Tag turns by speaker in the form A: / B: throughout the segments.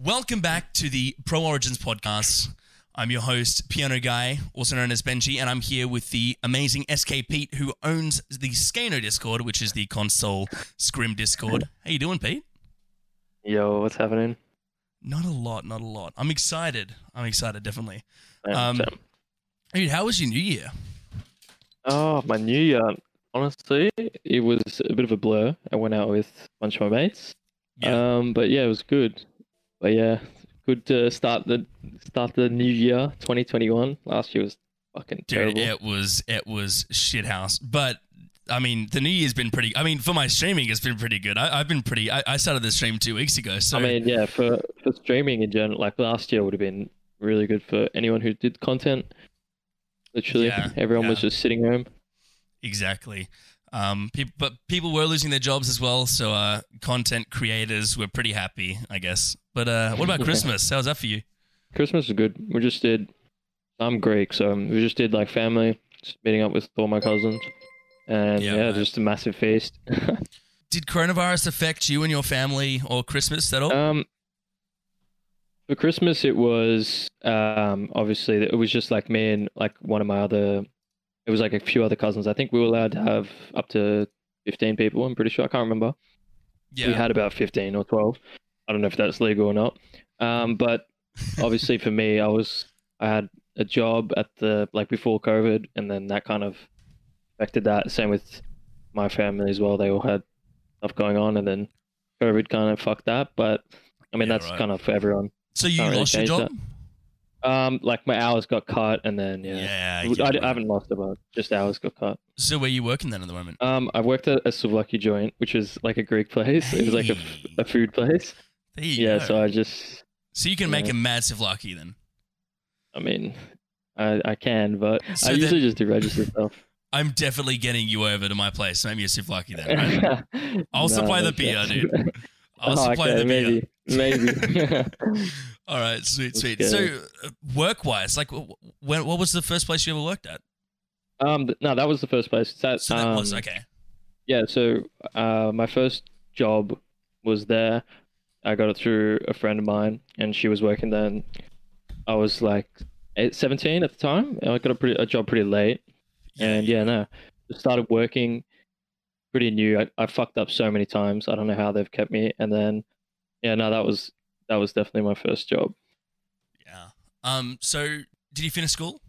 A: Welcome back to the Pro Origins podcast. I'm your host, Piano Guy, also known as Benji, and I'm here with the amazing SK Pete, who owns the Skano Discord, which is the console scrim Discord. How you doing, Pete?
B: Yo, what's happening?
A: Not a lot, not a lot. I'm excited. I'm excited, definitely. Um. Dude, how was your New Year?
B: Oh, my new year. Honestly, it was a bit of a blur. I went out with a bunch of my mates. Um, but yeah, it was good. But yeah, good to start the start the new year, 2021. Last year was fucking
A: Dude,
B: terrible.
A: it was it was shit house. But I mean, the New Year's been pretty. I mean, for my streaming, it's been pretty good. I, I've been pretty. I, I started the stream two weeks ago, so
B: I mean, yeah, for for streaming in general, like last year would have been really good for anyone who did content. Literally,
A: Yeah,
B: everyone was just sitting home.
A: Exactly. Um, but people were losing their jobs as well, so uh, content creators were pretty happy, I guess. But uh, what about. Christmas? How's that for you?
B: Christmas is good. We just did. I'm Greek, so we just did like family, just meeting up with all my cousins, and
A: Yeah,
B: just a massive feast.
A: Did coronavirus affect you and your family or Christmas at all?
B: um, for Christmas, it was um obviously it was just like me and like one of my other. It was like a few other cousins. I think we were allowed to have up to fifteen people. I'm pretty sure. I can't remember.
A: yeah.
B: We had about fifteen or twelve. I don't know if that's legal or not. Um, but obviously for me, I was I had a job at the like before COVID, and then that kind of affected that. Same with my family as well. They all had stuff going on, and then COVID kind of fucked that. But I mean,
A: Yeah,
B: that's
A: right.
B: kind of for everyone.
A: so you
B: can't really
A: lost your job?
B: Um, like my hours got cut, and then yeah,
A: Yeah.
B: I, I haven't lost it, but just hours got cut.
A: So where you working then at the moment?
B: Um, I worked at a souvlaki joint, which is like a Greek place. It was like a,
A: Hey.
B: a food place. Yeah,
A: go.
B: so I just
A: So you can make a massive lucky then.
B: I mean, I, I can, but
A: So
B: I
A: then-
B: usually just do register stuff.
A: I'm definitely getting you over to my place. Make me a lucky then. Right? I'll
B: No,
A: supply the beer, dude. I'll
B: Oh,
A: supply
B: okay,
A: the beer.
B: maybe, maybe.
A: All right, sweet, sweet. So, uh, work-wise, like, when, what was the first place you ever worked at?
B: um, no, that was the first place. That,
A: So that was
B: um,
A: okay.
B: Yeah, so uh, my first job was there. I got it through a friend of mine, and she was working then. I was like eight, 17 at the time. and I got a, pretty, a job pretty late. And yeah, no, just started working pretty new. I, I fucked up so many times. I don't know how they've kept me. And then, yeah, no, that was that was definitely my first job.
A: yeah. Um. So, did you finish school?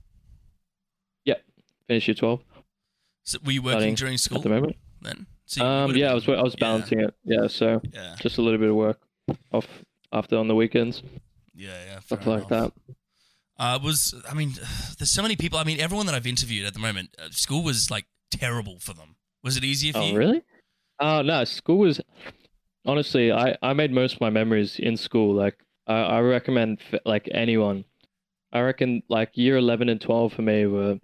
B: Yeah, finished year 12
A: So were you working during school
B: at the moment.
A: then? So
B: Um, yeah, I was I was
A: yeah.
B: balancing it. Yeah, so
A: Yeah,
B: just a little bit of work off after on the weekends,
A: yeah, yeah.
B: stuff like that.
A: Uh, was I mean, there's so many people. I mean, everyone that I've interviewed at the moment, uh, school was like terrible for them. Was it easier for
B: Oh,
A: you?
B: really? Oh, no. School was honestly, I I made most of my memories in school. Like, I I recommend like anyone. I reckon like year eleven and twelve for me were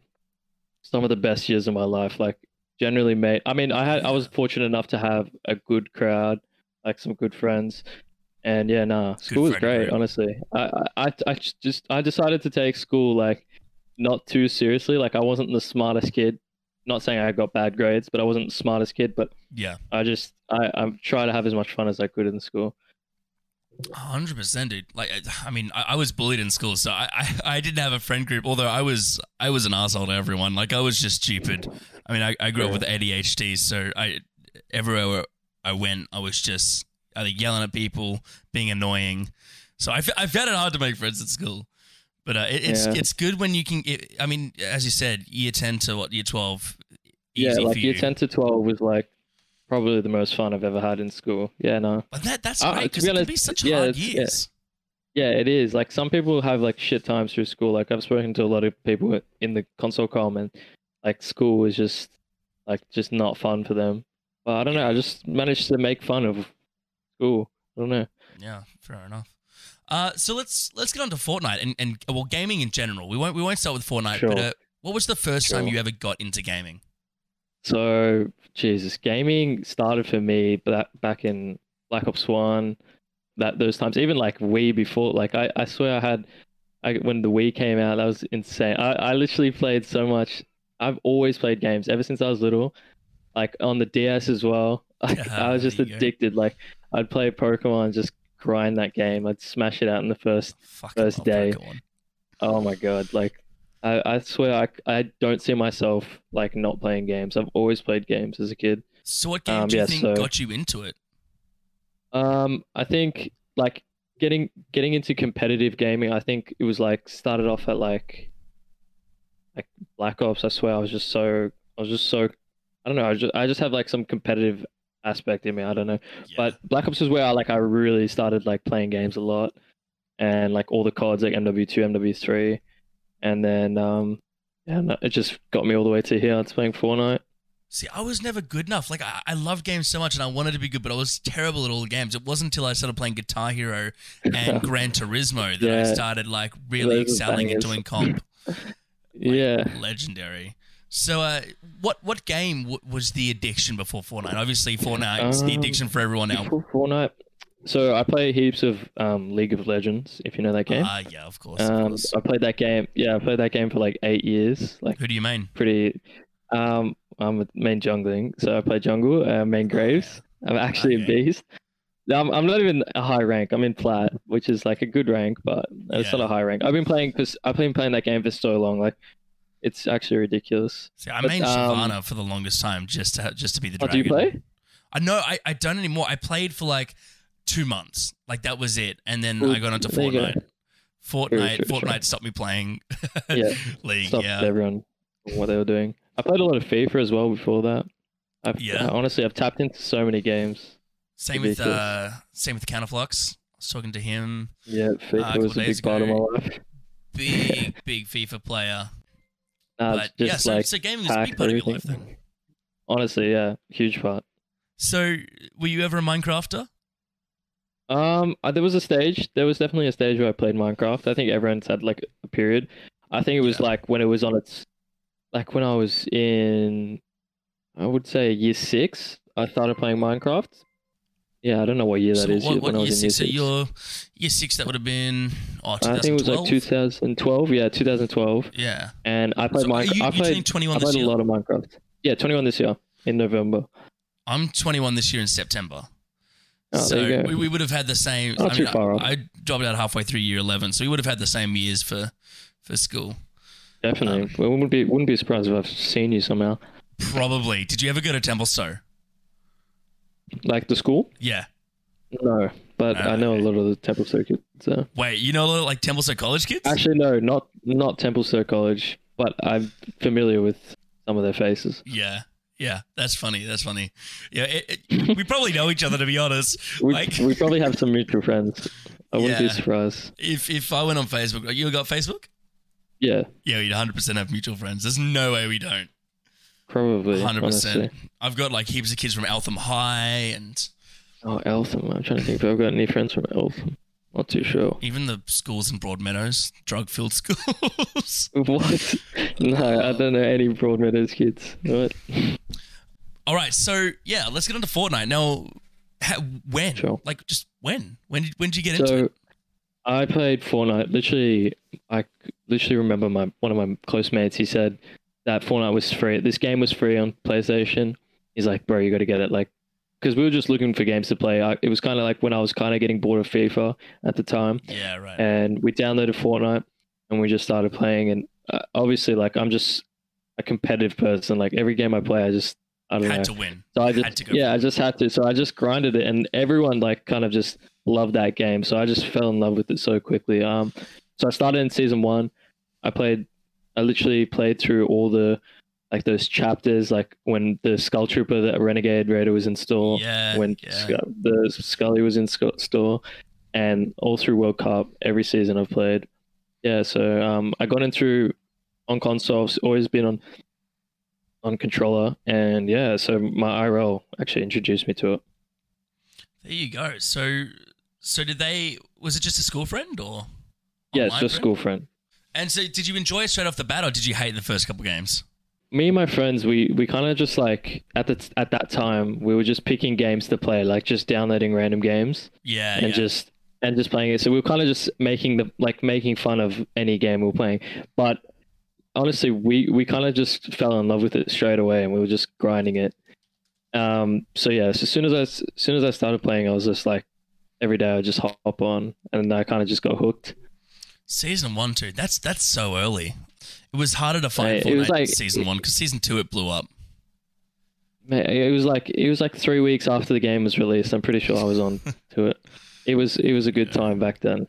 B: some of the best years of my life. Like, generally made. I mean, I had I was fortunate enough to have a good crowd, like some good friends. And yeah, nah, school was great. Honestly, I, I, I just I decided to take school like not too seriously. Like I wasn't the smartest kid. Not saying I got bad grades, but I wasn't the smartest kid. But
A: Yeah,
B: I just I I try to have as much fun as I could in school.
A: hundred percent, dude. Like, I- I mean, I, I was bullied in school, so I, I I didn't have a friend group. Although I was I was an asshole to everyone. Like, I was just stupid. I mean, I, I grew up with ADHD, so I everywhere I went, I was just either yelling at people, being annoying. So I, f- I found it hard to make friends at school. But uh, it, it's
B: Yeah.
A: it's good when you can. It, I mean, as you said, year ten to what year twelve.
B: yeah, like year ten to twelve was like probably the most fun I've ever had in school. Yeah, no.
A: But that that's
B: Uh,
A: great because
B: be
A: it can be such
B: yeah,
A: hard
B: it's- yeah.
A: years.
B: Yeah, it is. Like some people have like shit times through school. Like I've spoken to a lot of people in the console com and like school was just like just not fun for them. But I don't know. I just managed to make fun of school. I don't know.
A: Yeah, fair enough. Uh, so let's let's get on to Fortnite and, and well, gaming in general. We won't we won't start with Fortnite, but
B: Sure.
A: uh, what was the first time you ever got into gaming?
B: So Jesus, gaming started for me back back in Black Ops One. That those times, even like Wii before. Like I, I swear I had, I when the Wii came out, that was insane. I, I literally played so much. I've always played games ever since I was little. Like on the DS as well. Like,
A: Yeah,
B: I was just
A: you go.
B: addicted. Like I'd play Pokemon, just grind that game. I'd smash it out in the first.
A: Fucking
B: First day.
A: Pokemon.
B: Oh my god! Like, I, I swear I, I don't see myself like not playing games. I've always played games as a kid.
A: So what game
B: Um,
A: do you
B: yeah,
A: think
B: so-
A: got you into it?
B: Um, I think like getting getting into competitive gaming. I think it was like started off at like like Black Ops. I swear I was just so I was just so I don't know. I just I just have like some competitive aspect in me. I don't know.
A: Yeah.
B: But Black Ops is where I like I really started like playing games a lot, and like all the CODs like MW2, MW3, and then um yeah, it just got me all the way to here. It's playing Fortnite.
A: See, I was never good enough. Like, I, I loved games so much and I wanted to be good, but I was terrible at all the games. It wasn't until I started playing Guitar Hero and Gran Turismo that I started, like, really excelling and
B: bangers.
A: doing comp.
B: Yeah.
A: Legendary. So, uh, what what game w- was the addiction before Fortnite? Obviously, Fortnite's the
B: Um,
A: addiction for everyone now.
B: Before Fortnite. So I play heaps of um, League of Legends, if you know that game.
A: Ah, yeah, of course. of
B: um,
A: course.
B: I played that game. Yeah, I played that game for like eight years. Like
A: Who do you mean?
B: pretty. Um, I'm a main jungling, so I play jungle. Uh, main Graves. I'm actually
A: Okay.
B: a beast. I'm, I'm not even a high rank. I'm in plat, which is like a good rank, but it's
A: Yeah.
B: not a high rank. I've been playing. For, I've been playing that game for so long. Like, it's actually ridiculous.
A: See, I
B: But,
A: main
B: um,
A: Shyvana for the longest time just to just to be the
B: Oh, do you play?
A: I know I, I don't anymore. I played for like two months. Like that was it. And then
B: Well,
A: I got onto
B: there you go.
A: Fortnite. Fortnite
B: true, true.
A: Fortnite stopped me playing
B: Yeah,
A: League.
B: Stopped
A: Yeah.
B: everyone what they were doing. I played a lot of FIFA as well before that. I've,
A: Yeah.
B: honestly, I've tapped into so many games.
A: Same with uh same with Counterflux. I was talking to him.
B: Yeah, FIFA
A: couple
B: was a big part of my life.
A: Big, big FIFA player.
B: Nah,
A: but yeah, so,
B: like
A: so gaming is a big part of your life then.
B: Honestly, yeah, huge part.
A: So were you ever a Minecrafter?
B: Um, there was a stage. There was definitely a stage where I played Minecraft. I think everyone's had like a period. I think it was
A: Yeah.
B: like when it was on its, like when I was in, I would say year six. I started playing Minecraft. Yeah, I don't know what year that
A: so
B: is.
A: what, what year
B: year
A: six? So
B: six.
A: you're year six that would have been oh
B: I think it was like 2012. Yeah, 2012.
A: Yeah.
B: And I played
A: So
B: Minecraft.
A: you,
B: I played.
A: turning 21
B: I played a lot of Minecraft. Yeah, 21 this year in November.
A: I'm 21 this year in September.
B: Oh,
A: so
B: there you go.
A: we, we would have had the same.
B: Not
A: I
B: too far
A: I,
B: off.
A: I dropped out halfway through year 11, so we would have had the same years for for school.
B: Definitely.
A: Um,
B: well, wouldn't be wouldn't be surprised if I've seen you somehow.
A: Probably. Did you ever go to Temple Templestowe?
B: Like the school?
A: Yeah.
B: No, but I know a lot of the Templestowe kids. So.
A: Wait, you know a lot of like Templestowe College kids?
B: Actually, no, not not Templestowe College, but I'm familiar with some of their faces.
A: yeah. Yeah, that's funny. That's funny. Yeah, it, it, we probably know each other to be honest.
B: We,
A: Like-
B: we probably have some mutual friends. I wouldn't
A: Yeah.
B: be surprised.
A: If if I went on Facebook, you got Facebook?
B: Yeah,
A: Yeah, we'd 100% have mutual friends. There's no way we don't.
B: Probably.
A: 100%.
B: Honestly.
A: I've got like heaps of kids from Eltham High and
B: Oh, Eltham. I'm trying to think if I've got any friends from Eltham. Not too sure.
A: even the schools in Broadmeadows, drug-filled schools.
B: What? No, I don't know any Broadmeadows kids. What?
A: All right, so yeah, let's get on to Fortnite. Now, ha- when?
B: Sure.
A: Like, just when? When did when did you get into it?
B: I played Fortnite. Literally, I literally remember my one of my close mates. He said that Fortnite was free. This game was free on PlayStation. He's like, bro, you got to get it. Like, because we were just looking for games to play. I, it was kind of like when I was kind of getting bored of FIFA at the time,
A: Yeah, right.
B: and we downloaded Fortnite and we just started playing. And uh, obviously, like, I'm just a competitive person. Like every game I play, I just I don't
A: Had
B: know.
A: to win.
B: So I
A: Had
B: just
A: to go
B: yeah, I just had to. So I just grinded it, and everyone like kind of just loved that game. So I just fell in love with it so quickly. Um, so I started in season one. I played. I literally played through all the like those chapters, like when the Skull Trooper, the Renegade Raider was in store,
A: Yeah.
B: when
A: yeah.
B: Sc- the Scully was in sc- store, and all through World Cup, every season I've played. Yeah, so um, I got in through on consoles. Always been on on controller, and yeah, so my IRL actually introduced me to it.
A: There you go. So, so did they? Was it just a school friend or?
B: Yeah, it's just
A: friend?
B: school friend.
A: And so, did you enjoy it straight off the bat, or did you hate the first couple games?
B: Me and my friends, we we kind of just like at the at that time we were just picking games to play, like just downloading random games
A: Yeah,
B: and
A: yeah.
B: just and just playing it. So we were kind of just making the like making fun of any game we were playing, but honestly, we we kind of just fell in love with it straight away, and we were just grinding it. Um. So yeah, so as soon as I as soon as I started playing, I was just like, every day I would just hop on, and I kind of just got hooked.
A: Season one, too. That's that's so early. It was harder to find
B: Mate, it was
A: Fortnite
B: like-
A: season one because season two it blew up.
B: It was like it was like three weeks after the game was released. I'm pretty sure I was on to it. It was it was a good time back then.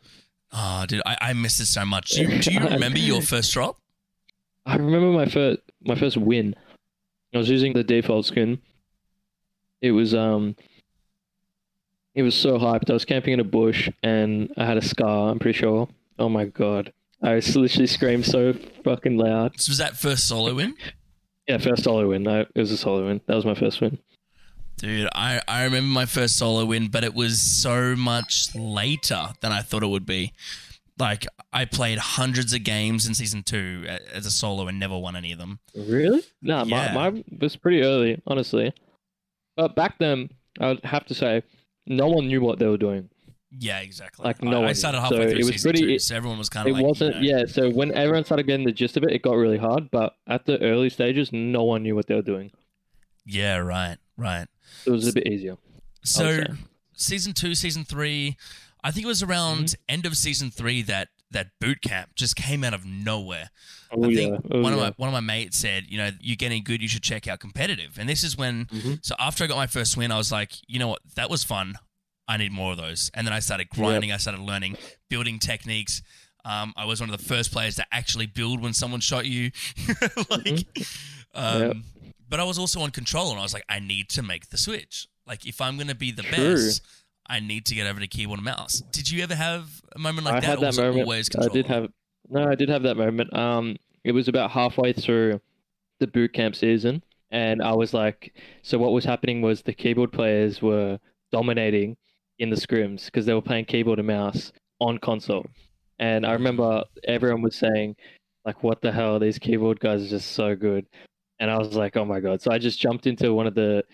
A: Oh, dude, I, I missed it so much. Do you, do you remember your first drop?
B: I remember my first my first win. I was using the default skin. It was um it was so hyped. I was camping in a bush and I had a scar, I'm pretty sure. Oh my god. I literally screamed so fucking loud.
A: So was that first solo win?
B: Yeah, first solo win. No, it was a solo win. That was my first win.
A: Dude, I, I remember my first solo win, but it was so much later than I thought it would be. Like, I played hundreds of games in season two uh, as a solo and never won any of them.
B: Really? Nah,
A: Yeah.
B: my mine was pretty early, honestly. But back then, I would have to say, no one knew what they were doing.
A: Yeah, exactly.
B: Like, no
A: I,
B: one-
A: started
B: so
A: halfway
B: it
A: through
B: was
A: season
B: pretty-
A: two,
B: it-
A: so everyone was kind
B: It
A: of like,
B: wasn't,
A: you know,
B: yeah. So when everyone started getting the gist of it, it got really hard. But at the early stages, no one knew what they were doing.
A: yeah, right, right.
B: It was a bit easier.
A: So season two, season three, I think it was around
B: Mm-hmm.
A: end of season three that that boot camp just came out of nowhere.
B: Oh,
A: I
B: yeah.
A: think
B: Oh,
A: one of my one of my mates said, you know, you're getting good, you should check out competitive. And this is when
B: Mhm.
A: so after I got my first win, I was like, you know what, that was fun. I need more of those. And then I started grinding, I started learning building techniques. Um, I was one of the first players to actually build when someone shot you. like um,
B: Yep.
A: but I was also on control and I was like, I need to make the switch. Like if I'm gonna be the
B: True.
A: best, I need to get over to keyboard and mouse. Did you ever have a moment like
B: I
A: that?
B: had that moment.
A: always
B: I did have no, I did have that moment. Um, it was about halfway through the boot camp season, and I was like, so what was happening was the keyboard players were dominating in the scrims because they were playing keyboard and mouse on console, and I remember everyone was saying, like, what the hell? These keyboard guys are just so good, and I was like, oh my god! So I just jumped into one of the.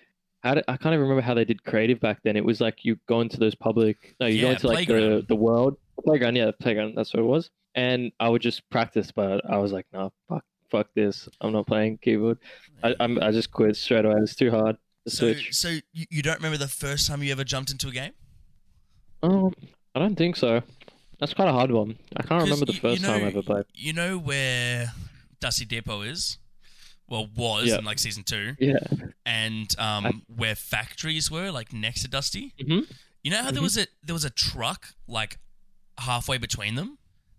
B: How did, I can't even remember how they did creative back then. It was like you go into those public, no, you go
A: Yeah,
B: into like the,
A: playground.
B: the world playground. Yeah, playground. That's what it was and I would just practice, but I was like, no, fuck, fuck this. I'm not playing keyboard. I, I'm, I just quit straight away. It was too hard to
A: So,
B: switch.
A: so you don't remember the first time you ever jumped into a game?
B: Um, I don't think so. That's quite a hard one. I can't remember the
A: you- you
B: first time I ever played.
A: You know where Dusty Depot is? Well, was
B: Yeah.
A: in like season two,
B: Yeah.
A: and um,
B: I-
A: where factories were, like next to Dusty.
B: Mhm.
A: You know how there
B: Mhm.
A: was a there was a truck like halfway between them,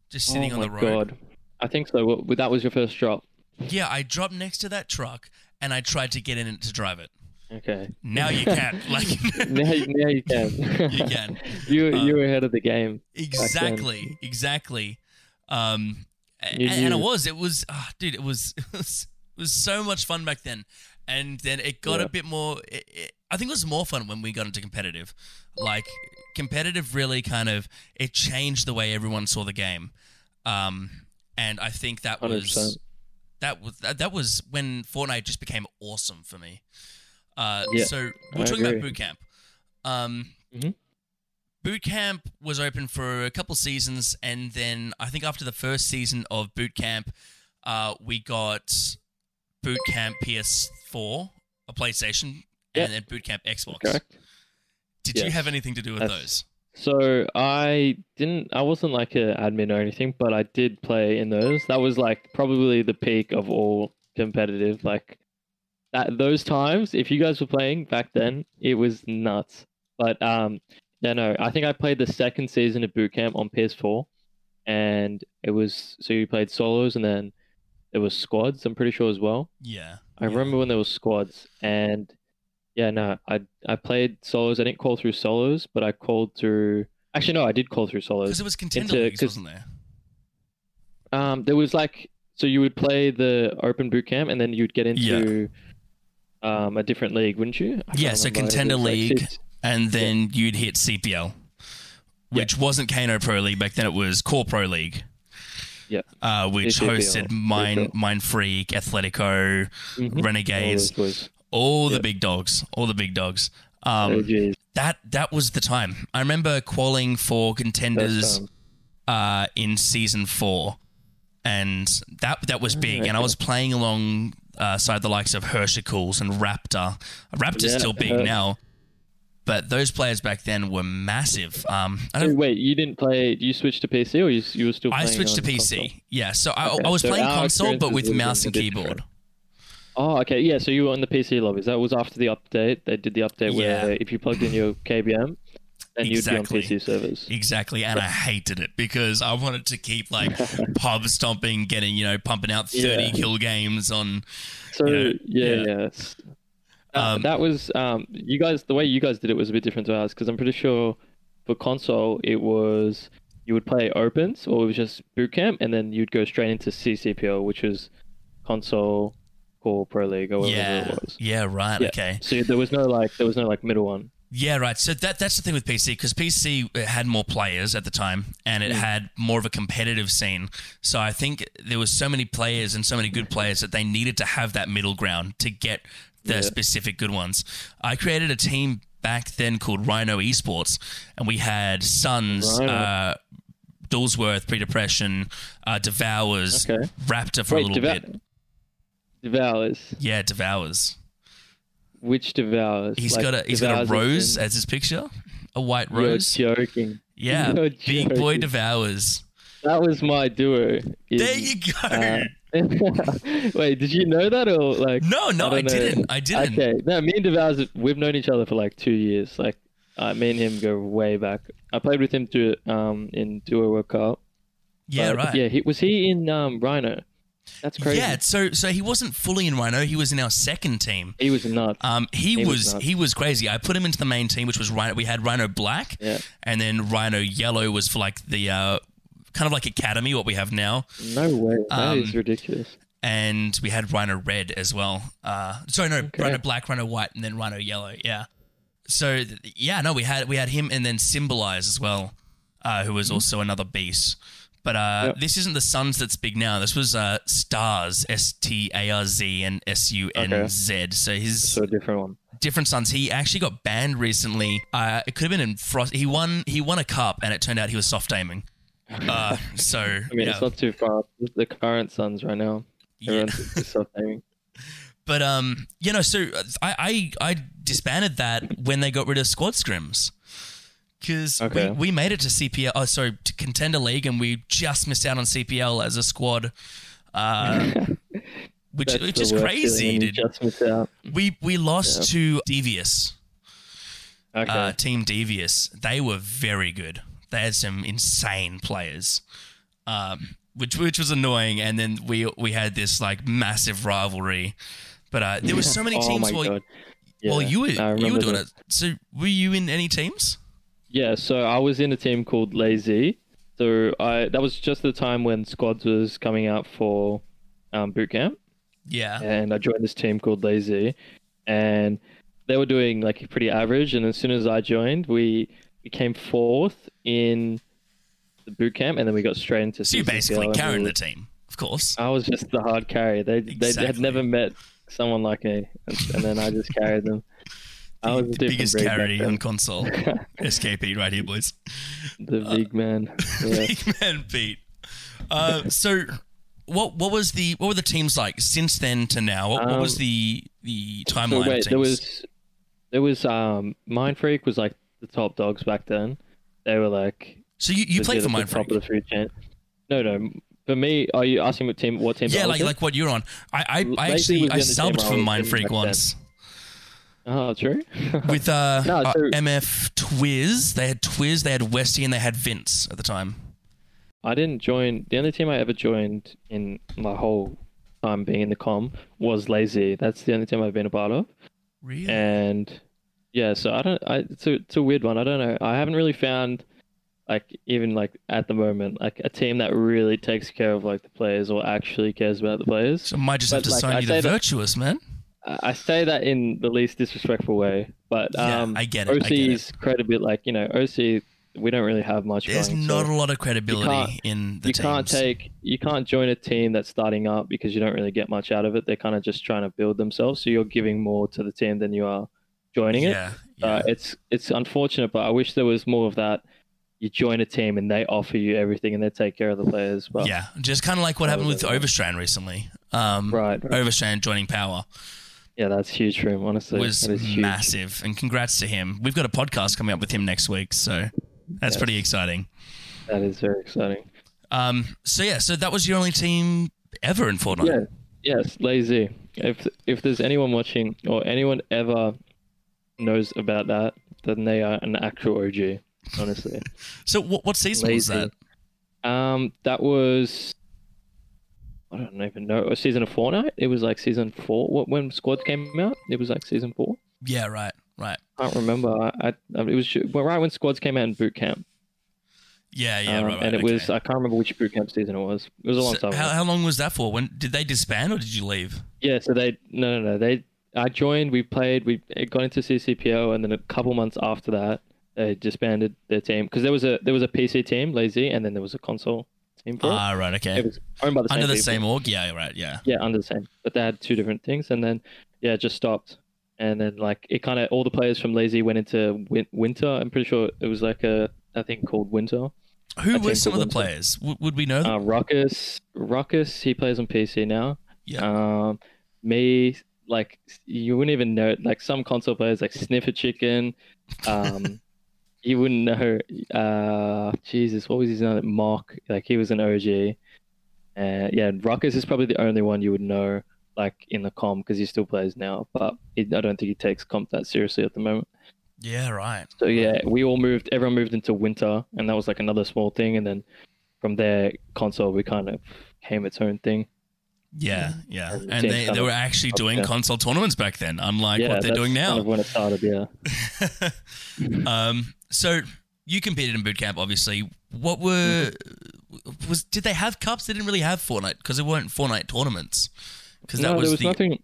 A: just sitting
B: oh
A: on the road.
B: Oh my god. I think so. What, that was your first drop.
A: Yeah, I dropped next to that truck and I tried to get in it to drive it.
B: Okay.
A: Now you can, like
B: now, now you can.
A: you can.
B: you
A: Uh,
B: you were ahead of the game.
A: Exactly, exactly. Um,
B: You
A: and, and it was, it was, ah, dude, it was, it was, it was so much fun back then. And then it got
B: Yeah.
A: a bit more. It, it, I think it was more fun when we got into competitive. Like competitive, really kind of it changed the way everyone saw the game. Um, and I think that was
B: 100%.
A: that was that, that was when Fortnite just became awesome for me. Uh,
B: Yeah,
A: so we're
B: I
A: talking about boot camp. Um,
B: Mhm.
A: boot camp was open for a couple seasons, and then I think after the first season of boot camp, uh, we got boot camp PS4, a PlayStation,
B: Yeah.
A: and then boot camp Xbox.
B: Correct.
A: Did you have anything to do with
B: That's-
A: those?
B: So I didn't. I wasn't like an admin or anything, but I did play in those. That was like probably the peak of all competitive. Like that those times, if you guys were playing back then, it was nuts. But um, yeah, no. I think I played the second season of Boot Camp on PS4, and it was so you played solos, and then there was squads. I'm pretty sure as well.
A: Yeah.
B: I
A: yeah.
B: remember when there was squads, and yeah, no, I I played solos. I didn't call through solos, but I called through. Actually, no, I did call through solos because
A: it was contender
B: into-
A: leagues, wasn't there?
B: Um, there was like so you would play the open boot camp, and then you'd get into um a different league, wouldn't you? I
A: Yeah, so contender
B: was like
A: league. and then you'd hit CPL, which wasn't Kano Pro League back then. It was Core Pro League.
B: Yeah.
A: Uh, which
B: CPL,
A: hosted Mind
B: CPL.
A: Mind Freak, Athletico,
B: Mhm.
A: Renegades,
B: was-
A: all the big dogs, all the big dogs.
B: oh,
A: Um,
B: geez,
A: that that was the time. I remember calling for contenders uh, in season four, and that that was big. And I was playing alongside the likes of Hershicles and Raptor. Raptor's
B: Yeah,
A: still big
B: Her-
A: now. but those players back then were massive. Um,
B: wait, you didn't play? You switched to PC, or you, you were still?
A: I switched to PC.
B: console?
A: Yeah, so I,
B: Okay,
A: I was
B: so
A: playing console, but with mouse and keyboard.
B: different. Oh, okay. Yeah, so you were on the PC lobbies. That was after the update. They did the update
A: Yeah.
B: where if you plugged in your KBM, then
A: Exactly.
B: you'd be on PC servers.
A: Exactly, and I hated it because I wanted to keep like pub stomping, getting you know pumping out thirty
B: Yeah.
A: kill games on.
B: So
A: you know,
B: yeah,
A: yeah.
B: yeah. That-
A: Um,
B: that was um, you guys. The way you guys did it was a bit different to ours because I'm pretty sure for console it was you would play opens or it was just boot camp, and then you'd go straight into CCPL, which was console core pro league or whatever
A: Yeah,
B: it was.
A: yeah, right.
B: Yeah.
A: Okay,
B: So there was no like there was no like middle one.
A: Yeah, right. So that that's the thing with PC because PC had more players at the time and it
B: Mm.
A: had more of a competitive scene. So I think there was so many players and so many good players that they needed to have that middle ground to get the
B: Yeah.
A: specific good ones. I created a team back then called Rhino Esports, and we had Suns. Uh, Dulsworth, Pre-Depression, uh, Devours,
B: Okay.
A: Raptor for a little
B: Deva-
A: bit.
B: Devours.
A: Yeah, Devours.
B: Which Devours?
A: He's
B: Like,
A: got a he's got a rose
B: as
A: his picture, a white
B: You're
A: rose.
B: joking.
A: Yeah,
B: You're
A: big boy. Devours.
B: That was my duo. in-
A: There you go.
B: uh, Wait, did you know that or like?
A: no, no, I,
B: don't
A: didn't. I didn't.
B: Okay, no, me and Devours, we've known each other for like two years. Like, uh, me and him go way back. I played with him to um in Duo World Cup.
A: Yeah, right.
B: Yeah, he was he in um Rhino. That's crazy.
A: Yeah, so so he wasn't fully in Rhino. He was in our second team.
B: he was nuts.
A: Um, he,
B: He was
A: was he was crazy. I put him into the main team, which was Rhino. We had Rhino Black,
B: Yeah.
A: and then Rhino Yellow was for like the uh, kind of like Academy, what we have now,
B: No way. That is
A: um,
B: ridiculous.
A: and we had Rhino Red as well. Uh, sorry, no,
B: Okay.
A: Rhino Black, Rhino White, and then Rhino Yellow. Yeah. So yeah, no, we had we had him, and then Symbolize as well, uh, who was also another beast. But uh.
B: Yep.
A: this isn't the Suns that's big now. This was uh, Stars, S T A R Z and S U N Z. So his
B: So a different one.
A: different sons. He actually got banned recently. Uh, it could have been in Frost. He won. He won a cup, and it turned out he was soft aiming. Uh, so
B: I mean, it's not too far. The current Suns right now.
A: Yeah.
B: Self aiming.
A: But um, you know, so I I, I disbanded that when they got rid of squad scrims. Because
B: Okay.
A: we, we made it to CPL, oh sorry, to contender league, and we just missed out on CPL as a squad, uh, which
B: That's
A: which is crazy.
B: feeling when you
A: Dude.
B: Just out.
A: We we lost to Devious.
B: Okay.
A: uh, Team Devious, they were very good. They had some insane players, um, which which was annoying. And then we we had this like massive rivalry. But uh, there were so many
B: oh
A: teams
B: my
A: while,
B: Yeah,
A: you were you were doing
B: that.
A: it. So were you in any teams?
B: Yeah, so I was in a team called Lazy. So I that was just the time when squads was coming out for um, boot camp,
A: Yeah.
B: and I joined this team called Lazy, and they were doing like pretty average. And as soon as I joined, we we came fourth in the boot camp, and then we got straight into.
A: So you're basically carrying the team, of course.
B: I was just the hard carry. They they had never met someone like me, and, and then I just carried them. I was
A: The, the biggest carry on console. SKP right here, boys.
B: the big man. Yeah.
A: Big man Pete. Uh, so, what what was the what were the teams like since then to now? What, what was
B: Um,
A: the the timeline?
B: So
A: of
B: wait,
A: teams?
B: there was there was um Mind Freak was like the top dogs back then. They were like
A: So you, you played for
B: at the
A: Mindfreak?
B: top of the food chain. No, no. For me, are you asking what team? What team?
A: Yeah, like
B: in?
A: like what you're on. I I, I actually I subbed for
B: was in
A: Mindfreak
B: back then. Oh, true.
A: with uh,
B: No,
A: uh, MF Twiz. They had Twiz, they had Westy, and they had Vince at the time.
B: I didn't join. The only team I ever joined in my whole time being in the com was Lazy. That's the only team I've been a part of.
A: Really?
B: And yeah, so I don't. I it's a it's a weird one. I don't know. I haven't really found like even like at the moment like a team that really takes care of like the players or actually cares about the players.
A: so I might just have to
B: like,
A: sign
B: I
A: you
B: say
A: the
B: that-
A: Virtuous, man.
B: I say that in the least disrespectful way, but
A: Yeah,
B: um,
A: I get it. I get it.
B: OC's credibility, like you know, OC, we don't really have much.
A: There's
B: going,
A: not
B: so
A: a lot of credibility in the
B: you can't take, you can't join a team that's starting up because you don't really get much out of it. They're kind of just trying to build themselves, so you're giving more to the team than you are joining it.
A: yeah, yeah.
B: Uh, it's it's unfortunate, but I wish there was more of that. You join a team and they offer you everything and they take care of the players. But
A: yeah, just kind of like what happened with. Overstrand recently. Um,
B: right, right.
A: Overstrand joining Power.
B: Yeah, that's huge for him. Honestly,
A: was
B: that is huge.
A: massive. And congrats to him. We've got a podcast coming up with him next week, so that's
B: Yes.
A: pretty exciting.
B: That is very exciting.
A: Um, so yeah, so that was your only team ever in Fortnite.
B: Yeah. Yes, lazy. If if there's anyone watching or anyone ever knows about that, then they are an actual OG. Honestly.
A: So what, what season was that?
B: Um, that was I don't even know. A season of Fortnite. It was like season four. What when Squads came out? It was like season four.
A: Yeah, right, right.
B: I Can't remember. I, I it was well, right when Squads came out in boot camp.
A: Yeah, yeah,
B: Um,
A: right, right.
B: and it
A: okay.
B: was I can't remember which boot camp season it was. It was a long
A: So
B: time.
A: how,
B: ago.
A: how long was that for? When did they disband or did you leave?
B: Yeah, so they no no no they I joined. We played. We it got into CCPL, and then a couple months after that, they disbanded their team because there was a there was a PC team, Lazy, and then there was a console it.
A: Ah, right, okay.
B: It was owned by the same
A: Under the
B: people.
A: same org? Yeah, right, yeah.
B: Yeah, under the same. But they had two different things, and then yeah, it just stopped. And then like it kind of all the players from Lazy went into win- Winter. I'm pretty sure it was like a I think called Winter.
A: Who were some of the
B: Winter.
A: players? W- would we know them?
B: Uh, Ruckus, Ruckus, he plays on PC now.
A: yeah.
B: Um, me, like you wouldn't even know. Like some console players, like Sniffer Chicken. Um, you wouldn't know. Uh, Jesus, what was his name? Mark. Like he was an OG. And yeah, Ruckus is probably the only one you would know, like in the com, because he still plays now. But I don't think he takes comp that seriously at the moment.
A: yeah, right.
B: So yeah, we all moved. Everyone moved into winter, and that was like another small thing. And then from there, console we kind of came its own thing.
A: Yeah, yeah.
B: And
A: And they, they were actually doing console tournaments back then, unlike
B: yeah,
A: what they're doing
B: Kind
A: now.
B: of when it started, yeah.
A: um, so you competed in boot camp, obviously. What were
B: Mm-hmm.
A: was did they have cups? They didn't really have Fortnite because there weren't Fortnite tournaments. Because that
B: no,
A: was,
B: there was
A: the
B: nothing.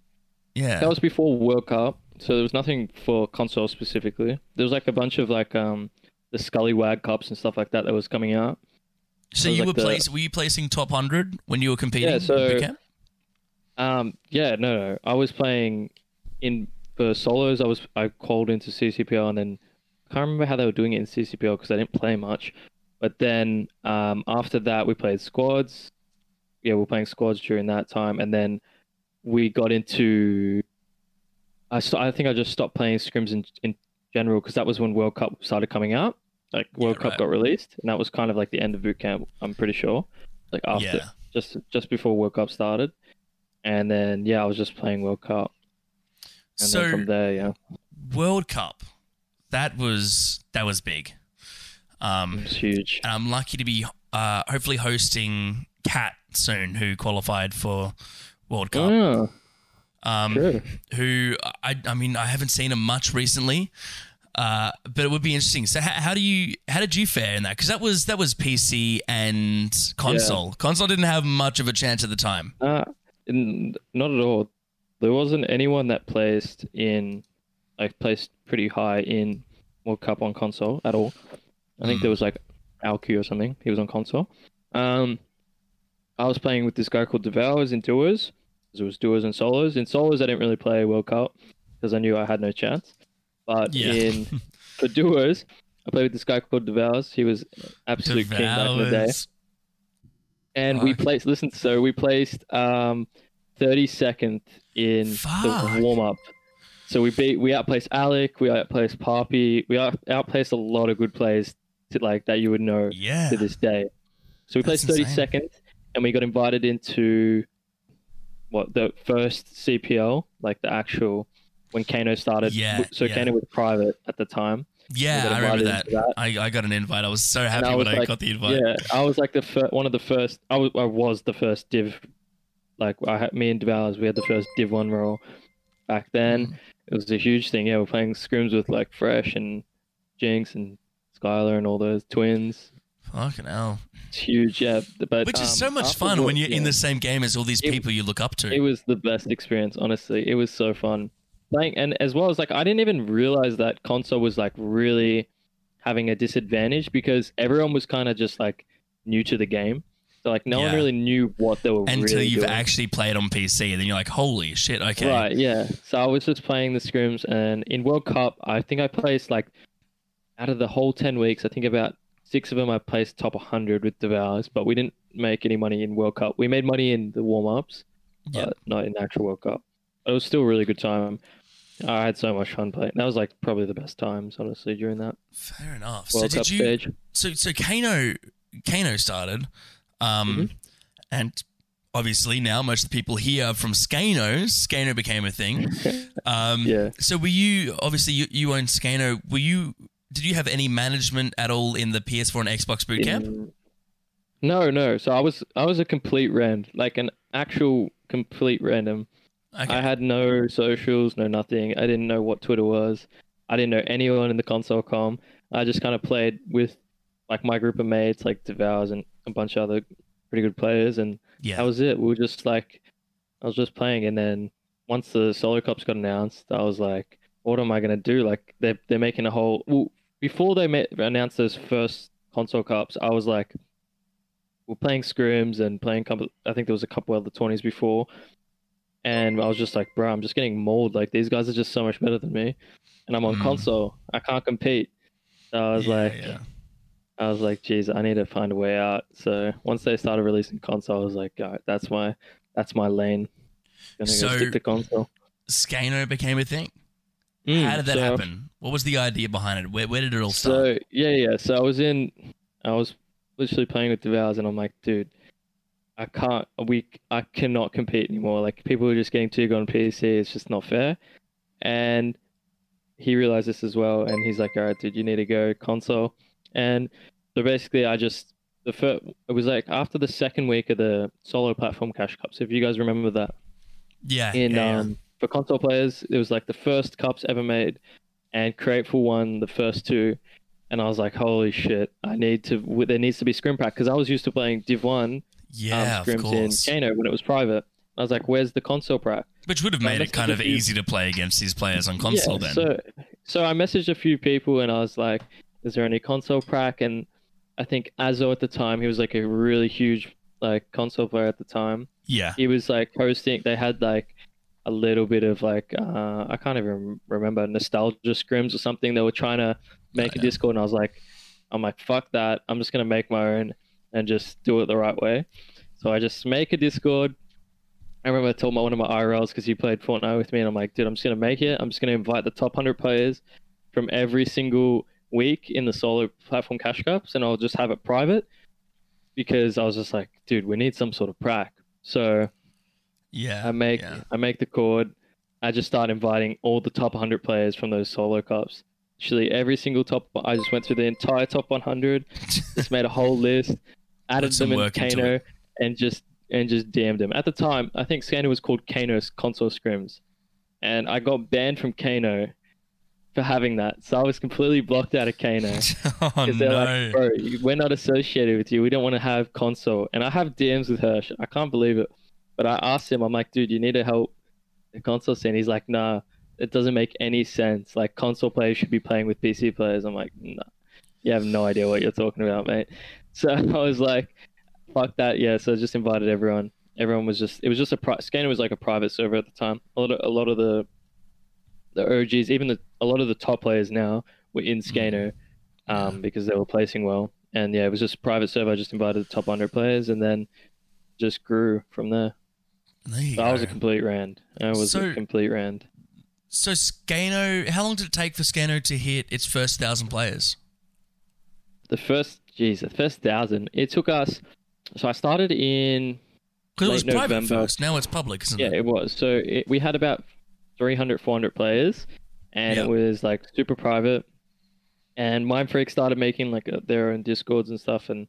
A: yeah.
B: That was before World Cup, so there was nothing for console specifically. There was like a bunch of like um the Scully Wag cups and stuff like that that was coming out.
A: so
B: was
A: you
B: like
A: were
B: the-
A: place were you placing top hundred when you were competing
B: Yeah,
A: in
B: so-
A: boot camp?
B: Um, yeah, no, no, I was playing in for solos. I was I called into CCPL and then I can't remember how they were doing it in CCPL because I didn't play much. But then um after that we played squads. Yeah, we were playing squads during that time, and then we got into. I st- I think I just stopped playing scrims in in general because that was when World Cup started coming out. Like World
A: Yeah,
B: Cup
A: right.
B: got released, and that was kind of like the end of boot camp. I'm pretty sure, like after
A: Yeah.
B: just just before World Cup started, and then yeah, I was just playing World Cup, and
A: So
B: then from there, yeah,
A: World Cup, that was that was big. Um,
B: it's huge.
A: and I'm lucky to be uh, hopefully hosting Kat soon, who qualified for World Cup.
B: Oh,
A: Um,
B: true.
A: who I I mean I haven't seen him much recently, uh, but it would be interesting. So how, how do you how did you fare in that? Because that was that was PC and console. Console didn't have much of a chance at the time.
B: Uh, n- not at all. There wasn't anyone that placed in, like placed pretty high in World Cup on console at all. I think
A: Hmm.
B: there was like Alki or something. He was on console. Um, I was playing with this guy called Devours in duos. There was duos and solos. In solos, I didn't really play World Cup because I knew I had no chance. But
A: Yeah.
B: in for duos, I played with this guy called Devours. He was absolute king back in the day And we placed listen so we placed um 32nd in
A: Fuck.
B: the warm up so we beat we outplaced alec we outplaced Poppy. we out, outplaced a lot of good players to, like that you would know
A: Yeah.
B: to this day so we
A: That's
B: placed
A: insane.
B: 32nd and we got invited into what the first cpl like the actual when kano started
A: Yeah,
B: so
A: yeah.
B: kano was private at the time
A: Yeah, I remember that.
B: that.
A: I, I got an invite. I was so happy
B: I
A: when
B: was
A: I got the invite.
B: Yeah, I was like the fir- one of the first. I was, I was the first div. Like I had me and Devours, we had the first div one role back then.
A: Mm.
B: It was a huge thing. Yeah, we're playing scrims with like Fresh and Jinx and Skylar and all those twins.
A: Fucking hell.
B: It's huge, yeah. But
A: Which is
B: um,
A: so much fun when you're in the same game as all these
B: It-
A: people you look up to.
B: It was the best experience, honestly. It was so fun playing, and as well as like I didn't even realize that console was like really having a disadvantage because everyone was kind of just like new to the game. So like no one really knew what they were
A: Until
B: really
A: you've
B: doing.
A: actually played on PC, and then you're like, holy shit, okay.
B: Right, yeah. So I was just playing the scrims, and in World Cup, I think I placed like out of the whole ten weeks, I think about six of them I placed top 100 with Devours, but we didn't make any money in World Cup. We made money in the warm ups,
A: Yeah.
B: but not in actual World Cup. it was still a really good time. I had so much fun playing. That was like probably the best times, honestly, during that
A: Fair enough.
B: World
A: so
B: Cup
A: did you?
B: stage.
A: So so Kano Kano started, um,
B: Mm-hmm.
A: and obviously now most of the people here are from Skano. Skano became a thing. Um,
B: Yeah.
A: So were you obviously you, you owned Skano? Were you? Did you have any management at all in the PS4 and Xbox boot camp?
B: In- No, no. So I was I was a complete rand, like an actual complete random.
A: Okay.
B: I had no socials, no nothing. I didn't know what Twitter was. I didn't know anyone in the console com. I just kind of played with like my group of mates, like Devours and a bunch of other pretty good players, and
A: yeah.
B: that was it. We were just like, I was just playing, and then once the solo cups got announced, I was like, what am I gonna do? Like they're they're making a whole. Well, before they met, announced those first console cups, I was like, we're playing scrims and playing. Couple, I think there was a couple other twenties before, and I was just like, bro, I'm just getting mauled. Like these guys are just so much better than me, and I'm on
A: Mm.
B: console. I can't compete. So I was
A: Yeah,
B: like,
A: yeah.
B: I was like, geez, I need to find a way out. So once they started releasing console, I was like, all right, that's my that's my lane. Gonna
A: So-
B: go stick to console.
A: Skano became a thing.
B: Mm,
A: How did that
B: so,
A: happen? What was the idea behind it? Where, where did it all start?
B: So yeah, yeah. So I was in, I was literally playing with Devours, and I'm like, dude, I can't. We I cannot compete anymore. Like people are just getting too good on PC. It's just not fair. And he realized this as well, and he's like, all right, dude, you need to go console. And so basically, I just the first it was like after the second week of the solo platform cash cups. If you guys remember that
A: yeah,
B: in
A: yeah, yeah.
B: um for console players it was like the first cups ever made and Createful won the first two and I was like holy shit I need to there needs to be scrim pack because I was used to playing Div 1
A: yeah,
B: um,
A: of
B: scrims in Kano when it was private. I was like where's the console pack
A: Which would have made it kind of
B: few-
A: easy to play against these players on console
B: yeah,
A: then.
B: so so I messaged a few people and I was like is there any console pack and I think Azo at the time he was like a really huge like console player at the time.
A: Yeah.
B: he was like hosting they had like a little bit of like uh i can't even remember nostalgia scrims or something. They were trying to make
A: Oh,
B: a
A: yeah.
B: discord and i was like i'm like fuck that. I'm just gonna make my own and just do it the right way so i just make a discord i remember i told my one of my irls because he played fortnite with me and i'm like dude i'm just gonna make it i'm just gonna invite the top 100 players from every single week in the solo platform cash cups and i'll just have it private because i was just like dude we need some sort of prac so
A: Yeah.
B: I make
A: yeah.
B: I make the chord. I just start inviting all the top 100 players from those solo cups. Actually, every single top. I just went through the entire top 100. Just made a whole list, added them in Kano, and just and just damned them. At the time, I think Kano was called Kano's console scrims, and I got banned from Kano for having that. So I was completely blocked out of Kano.
A: oh
B: Because they're
A: no.
B: like, bro, we're not associated with you. We don't want to have console. And I have DMs with Hirsch. I can't believe it. But I asked him, I'm like, dude, you need to help the console scene. He's like, nah, it doesn't make any sense. Like, console players should be playing with PC players. I'm like, nah, you have no idea what you're talking about, mate. So I was like, fuck that. Yeah. So I just invited everyone. Everyone was just, it was just a, pri- Skano was like a private server at the time. A lot of, a lot of the, the OGs, even the, a lot of the top players now were in Skano um, because they were placing well. And yeah, it was just a private server. I just invited the top 100 players and then just grew from there.
A: There
B: So I was a complete rand. I was
A: So-
B: a complete rand.
A: So Skano, how long did it take for Skano to hit its first thousand players?
B: The first, geez, the first thousand. It took us. So I started in.
A: Because it was private
B: November.
A: first. Now it's public, isn't
B: Yeah,
A: it?
B: it was. So it, we had about 300, 400 players, and
A: Yeah.
B: it was like super private. And Mind Freak started making like uh their own discords and stuff, and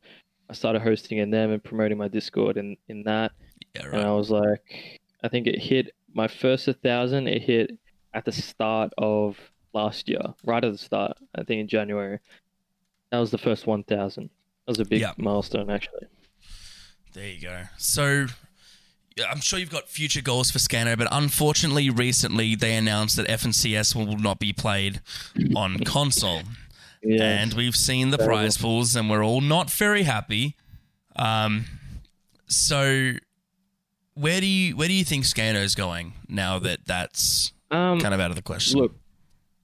B: I started hosting in them and promoting my Discord in in that.
A: Yeah,
B: and. I was like, I think it hit my first 1,000. It hit at the start of last year, right at the start. I think in January. That was the first 1,000. That was a big
A: Yeah.
B: milestone, actually.
A: There you go. So I'm sure you've got future goals for Skano, but unfortunately, recently they announced that FNCS will not be played on console.
B: Yeah.
A: and we've seen the
B: Terrible.
A: prize pools, and we're all not very happy. Um, so where do you where do you think Skano's going now that that's
B: um,
A: kind of out of the question?
B: Look,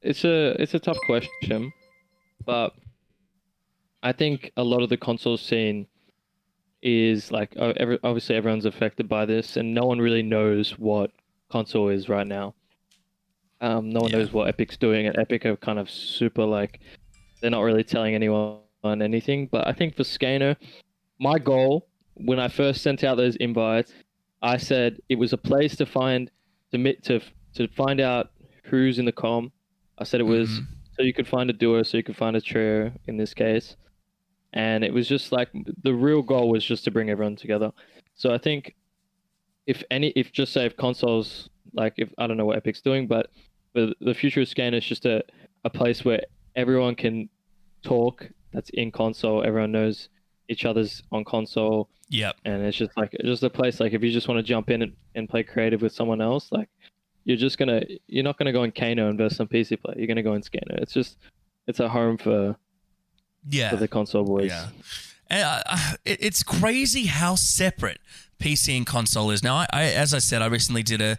B: it's a it's a tough question, but I think a lot of the console scene is like every, obviously everyone's affected by this, and no one really knows what console is right now. Um, no one
A: Yeah.
B: knows what Epic's doing, and Epic are kind of super like they're not really telling anyone anything. But I think for Skano, my goal when I first sent out those invites, I said it was a place to find to to to find out who's in the com. I said it was
A: Mhm.
B: so you could find a duo, so you could find a trio in this case, and it was just like the real goal was just to bring everyone together. So I think if any, if just say if consoles like if I don't know what Epic's doing, but the the future of Scan is just a a place where everyone can talk. That's in console. Everyone knows each other's on console
A: Yep.
B: and it's just like just a place like if you just want to jump in and, and play creative with someone else like you're just gonna you're not gonna go in Kano and versus some PC player you're gonna go in Skano it's just it's a home for,
A: Yeah.
B: for the console boys
A: Yeah. And uh, uh, it, it's crazy how separate PC and console is. Now, I, I as I said, I recently did a,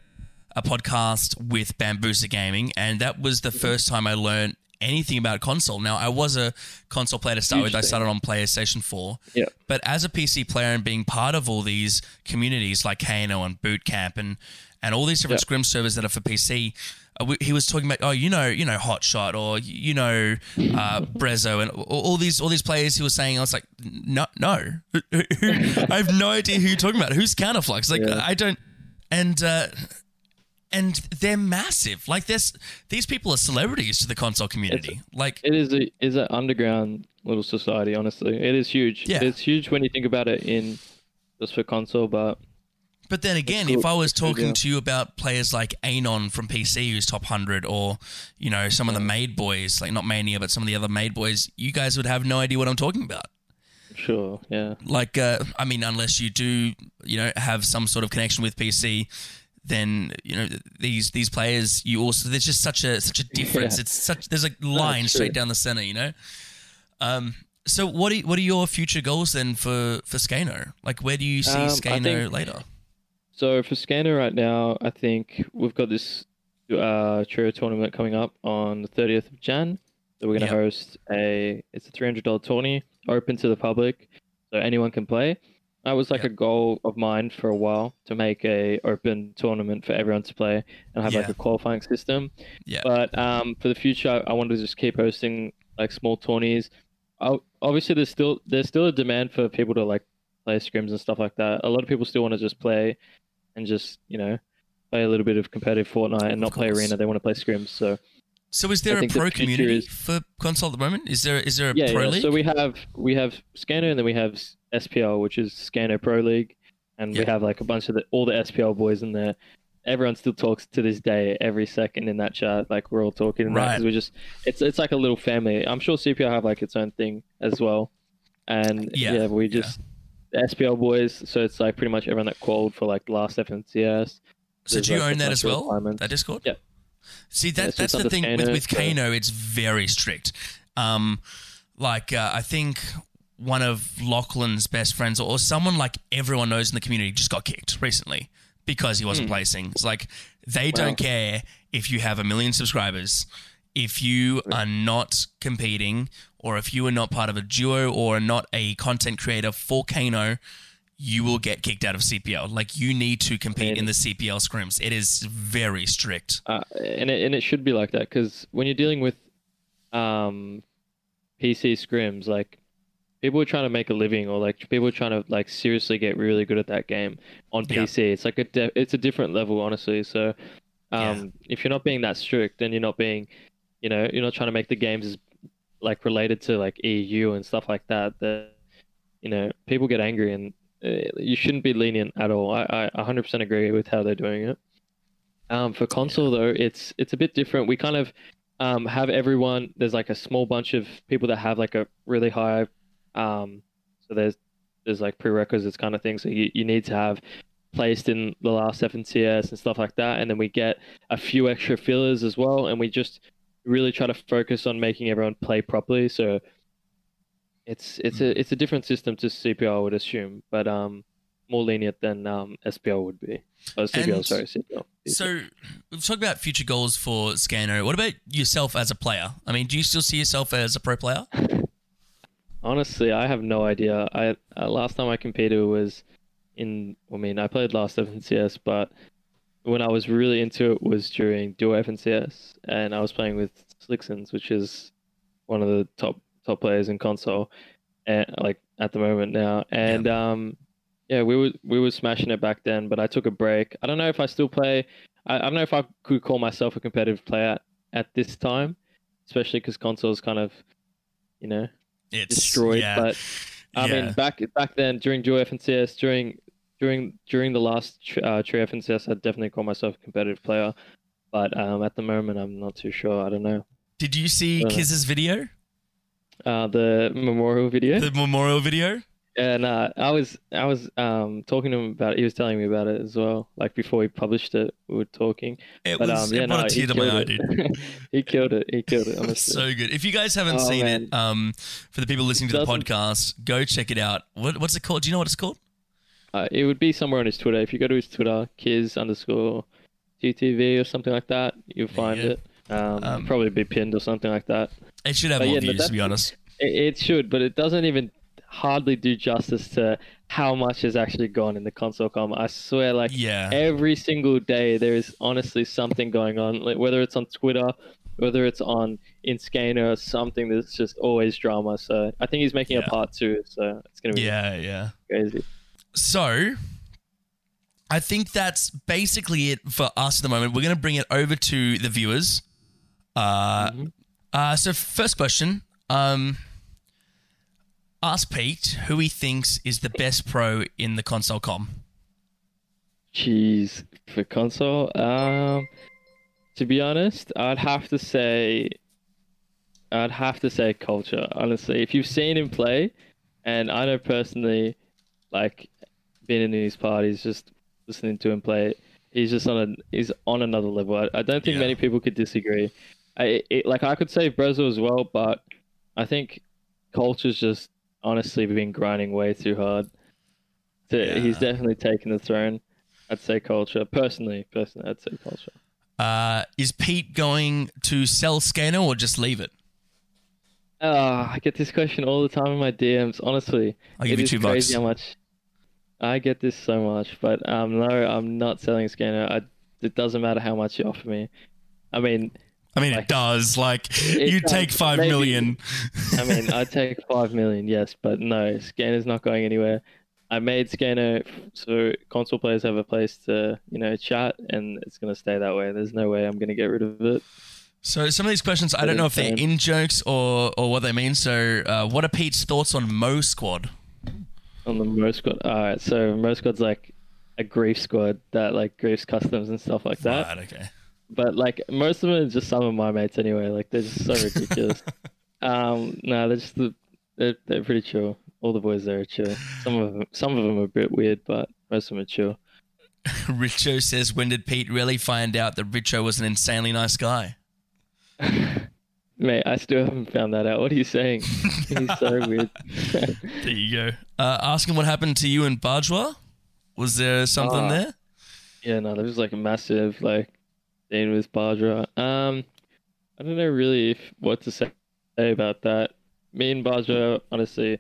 A: a podcast with Bambusa Gaming, and that was the first time I learned anything about console. Now, I was a console player to start with. I started on PlayStation 4.
B: Yeah.
A: But as a PC player and being part of all these communities like Kano and Bootcamp and, and all these different
B: Yeah.
A: scrim servers that are for PC, he was talking about, oh, you know, you know, Hotshot or you know, uh, Brezzo and all, these all these players. He was saying, I was like, no, no, I have no idea who you're talking about. Who's Counterflux? Like,
B: Yeah.
A: I don't, and uh, and they're massive. Like, this these people are celebrities to the console community. Like,
B: it is a is an underground little society honestly it is huge
A: Yeah.
B: it's huge when you think about it in just for console but
A: But then again,
B: cool.
A: if I was talking
B: yeah.
A: to you about players like Anon from PC, who's top 100, or, you know, some of the Made Boys, like not Mania, but some of the other Made Boys, you guys would have no idea what I'm talking about.
B: sure yeah
A: Like, uh, I mean, unless you do, you know, have some sort of connection with PC, then you know these these players. You also there's just such a such a difference.
B: Yeah.
A: It's such there's a line straight down the center. You know. Um. So what are what are your future goals then for for Skano? Like, where do you see
B: Um, think-
A: later?
B: So for Skano right now, I think we've got this uh, trio tournament coming up on the 30th of Jan. So we're going to
A: Yep.
B: host a it's a $300 tourney open to the public, so anyone can play. That was like
A: Yep.
B: a goal of mine for a while to make a open tournament for everyone to play and have like a qualifying system.
A: Yeah.
B: But um, for the future, I wanted to just keep hosting like small tourneys. I, obviously, there's still there's still a demand for people to like play scrims and stuff like that. A lot of people still want to just play and just you know play a little bit of competitive Fortnite and not play arena. They want to play scrims. So
A: So is there
B: I
A: a
B: think the
A: pro community
B: is-
A: for console at the moment? Is there is there a
B: yeah,
A: pro
B: yeah.
A: league?
B: So we have we have Skano and then we have SPL, which is Skano Pro League, and
A: Yeah.
B: we have like a bunch of the, all the SPL boys in there. Everyone still talks to this day, every second in that chat. Like we're all talking,
A: Right.
B: because we just it's it's like a little family. I'm sure CPL have like its own thing as well, and
A: Yeah,
B: yeah, we just the SPL boys. So it's like pretty much everyone that qualified for like last FNCS.
A: so
B: there's,
A: do you
B: like,
A: own that as well? That Discord?
B: Yeah.
A: See that
B: Yeah,
A: that's the thing with
B: Kano,
A: with
B: so-
A: Kano. It's very strict. Um, like uh, I think one of Lachlan's best friends or someone like everyone knows in the community just got kicked recently because he wasn't placing. It's like they.
B: Wow.
A: don't care if you have a million subscribers. If you are not competing, or if you are not part of a duo, or not a content creator for Kano, you will get kicked out of CPL. Like you need to compete
B: Man.
A: in the CPL scrims. It is very strict.
B: uh, and it, and it should be like that because when you're dealing with um PC scrims, like people are trying to make a living or like people are trying to like seriously get really good at that game on
A: Yeah.
B: PC. It's like a de- it's a different level, honestly. So
A: Yeah.
B: um, if you're not being that strict, then you're not being, you know, you're not trying to make the games as like related to like EU and stuff like that. That you know, people get angry and uh, you shouldn't be lenient at all. I, I 100% agree with how they're doing it. Um, for console though, it's it's a bit different. We kind of um, have everyone. There's like a small bunch of people that have like a really high. Um, so there's there's like prerequisites kind of thing. So you, you need to have placed in the last FNCS and stuff like that. And then we get a few extra fillers as well. And we just really try to focus on making everyone play properly. So it's it's a it's a different system to CPL, I would assume, but um more lenient than um SPL would be. Oh, CPL,
A: And
B: sorry, CPL.
A: So we've talked about future goals for Skano. What about yourself as a player? I mean, do you still see yourself as a pro player?
B: Honestly, I have no idea. I uh, last time I competed was in. I mean, I played last FNCS, but when I was really into it was during dual FNCS, and I was playing with Slicksons, which is one of the top top players in console, and like at the moment now. And um, yeah, we were we were smashing it back then, but I took a break. I don't know if I still play. I, I don't know if I could call myself a competitive player at, at this time, especially because consoles kind of, you know,
A: It's
B: destroyed.
A: yeah.
B: But I
A: Yeah.
B: mean, back back then during dual FNCS, during during during the last uh, FNCS, I'd definitely call myself a competitive player. But um, at the moment, I'm not too sure. I don't know.
A: Did you see
B: Uh,
A: Kiz's video?
B: Uh, the memorial video.
A: The memorial video?
B: And uh, I was I was um talking to him about it. He was telling me about it as well. Like before he published it, we were talking.
A: It
B: But
A: was
B: um, yeah,
A: it brought
B: no,
A: a
B: he
A: tear to my
B: killed
A: eye,
B: it.
A: dude.
B: he killed it. He killed it. Honestly.
A: So good. If you guys haven't
B: Oh,
A: seen
B: man.
A: it, um, for the people listening to the podcast, go check it out. What, what's it called? Do you know what it's called?
B: Uh, it would be somewhere on his Twitter. If you go to his Twitter, Kiz underscore TTV or something like that, you'll find
A: Yeah.
B: it. Um,
A: Um,
B: probably be pinned or something like that.
A: It should have
B: But
A: more
B: yeah,
A: views, to be honest.
B: It, it should, but it doesn't even hardly do justice to how much has actually gone in the console com. I swear, like
A: Yeah.
B: every single day, there is honestly something going on. Like whether it's on Twitter, whether it's on in Skano or something, there's just always drama. So I think he's making
A: Yeah.
B: a part two. So it's gonna be
A: Yeah, yeah.
B: crazy.
A: So, I think that's basically it for us at the moment. We're going to bring it over to the viewers. Uh,
B: Mhm.
A: uh, so, first question. Um, ask Pete who he thinks is the best pro in the console com.
B: Jeez, for console, um, to be honest, I'd have to say, I'd have to say culture. Honestly, if you've seen him play, and I know personally, like, been in these parties, just listening to him play, he's just on a he's on another level. I, I don't think
A: Yeah.
B: many people could disagree. I it, like I could say Brezo as well, but I think culture's just honestly been grinding way too hard. So he's definitely taken the throne. I'd say culture. Personally, personally, I'd say culture.
A: Uh, is Pete going to sell Skano or just leave it?
B: Ah, I get this question all the time in my DMs. Honestly,
A: I'll give
B: it
A: you
B: is
A: two
B: crazy
A: bucks.
B: how much. I get this so much, but um, no, I'm not selling Skano. I, it doesn't matter how much you offer me. I mean,
A: I mean, it does. Like,
B: It
A: you
B: does,
A: take five
B: maybe-
A: million.
B: I mean, I'd take five million, yes, but no, Skano's not going anywhere. I made Skano so console players have a place to, you know, chat, and it's gonna stay that way. There's no way I'm gonna get rid of it.
A: So some of these questions, I don't know if they're in jokes or or what they mean. So, uh, what are Pete's thoughts on Mo Squad?
B: On the Mo squad, all right. So Mo squad's like a grief squad that like griefs customs and stuff like that.
A: Right. Okay.
B: But like most of them are just some of my mates anyway. Like they're just so ridiculous. um, no, they're just the, they're they're pretty chill. All the boys there are chill. Some of them some of them are a bit weird, but most of them are chill.
A: Richo says, when did Pete really find out that Richo was an insanely nice guy?
B: Mate, I still haven't found that out. What are you saying? He's so weird.
A: There you go. Uh, asking what happened to you and Bajwa. Was there something
B: Ah.
A: there?
B: yeah, no, there was like a massive like thing with Bajra. Um, I don't know really if what to say about that. Me and Bajra, honestly,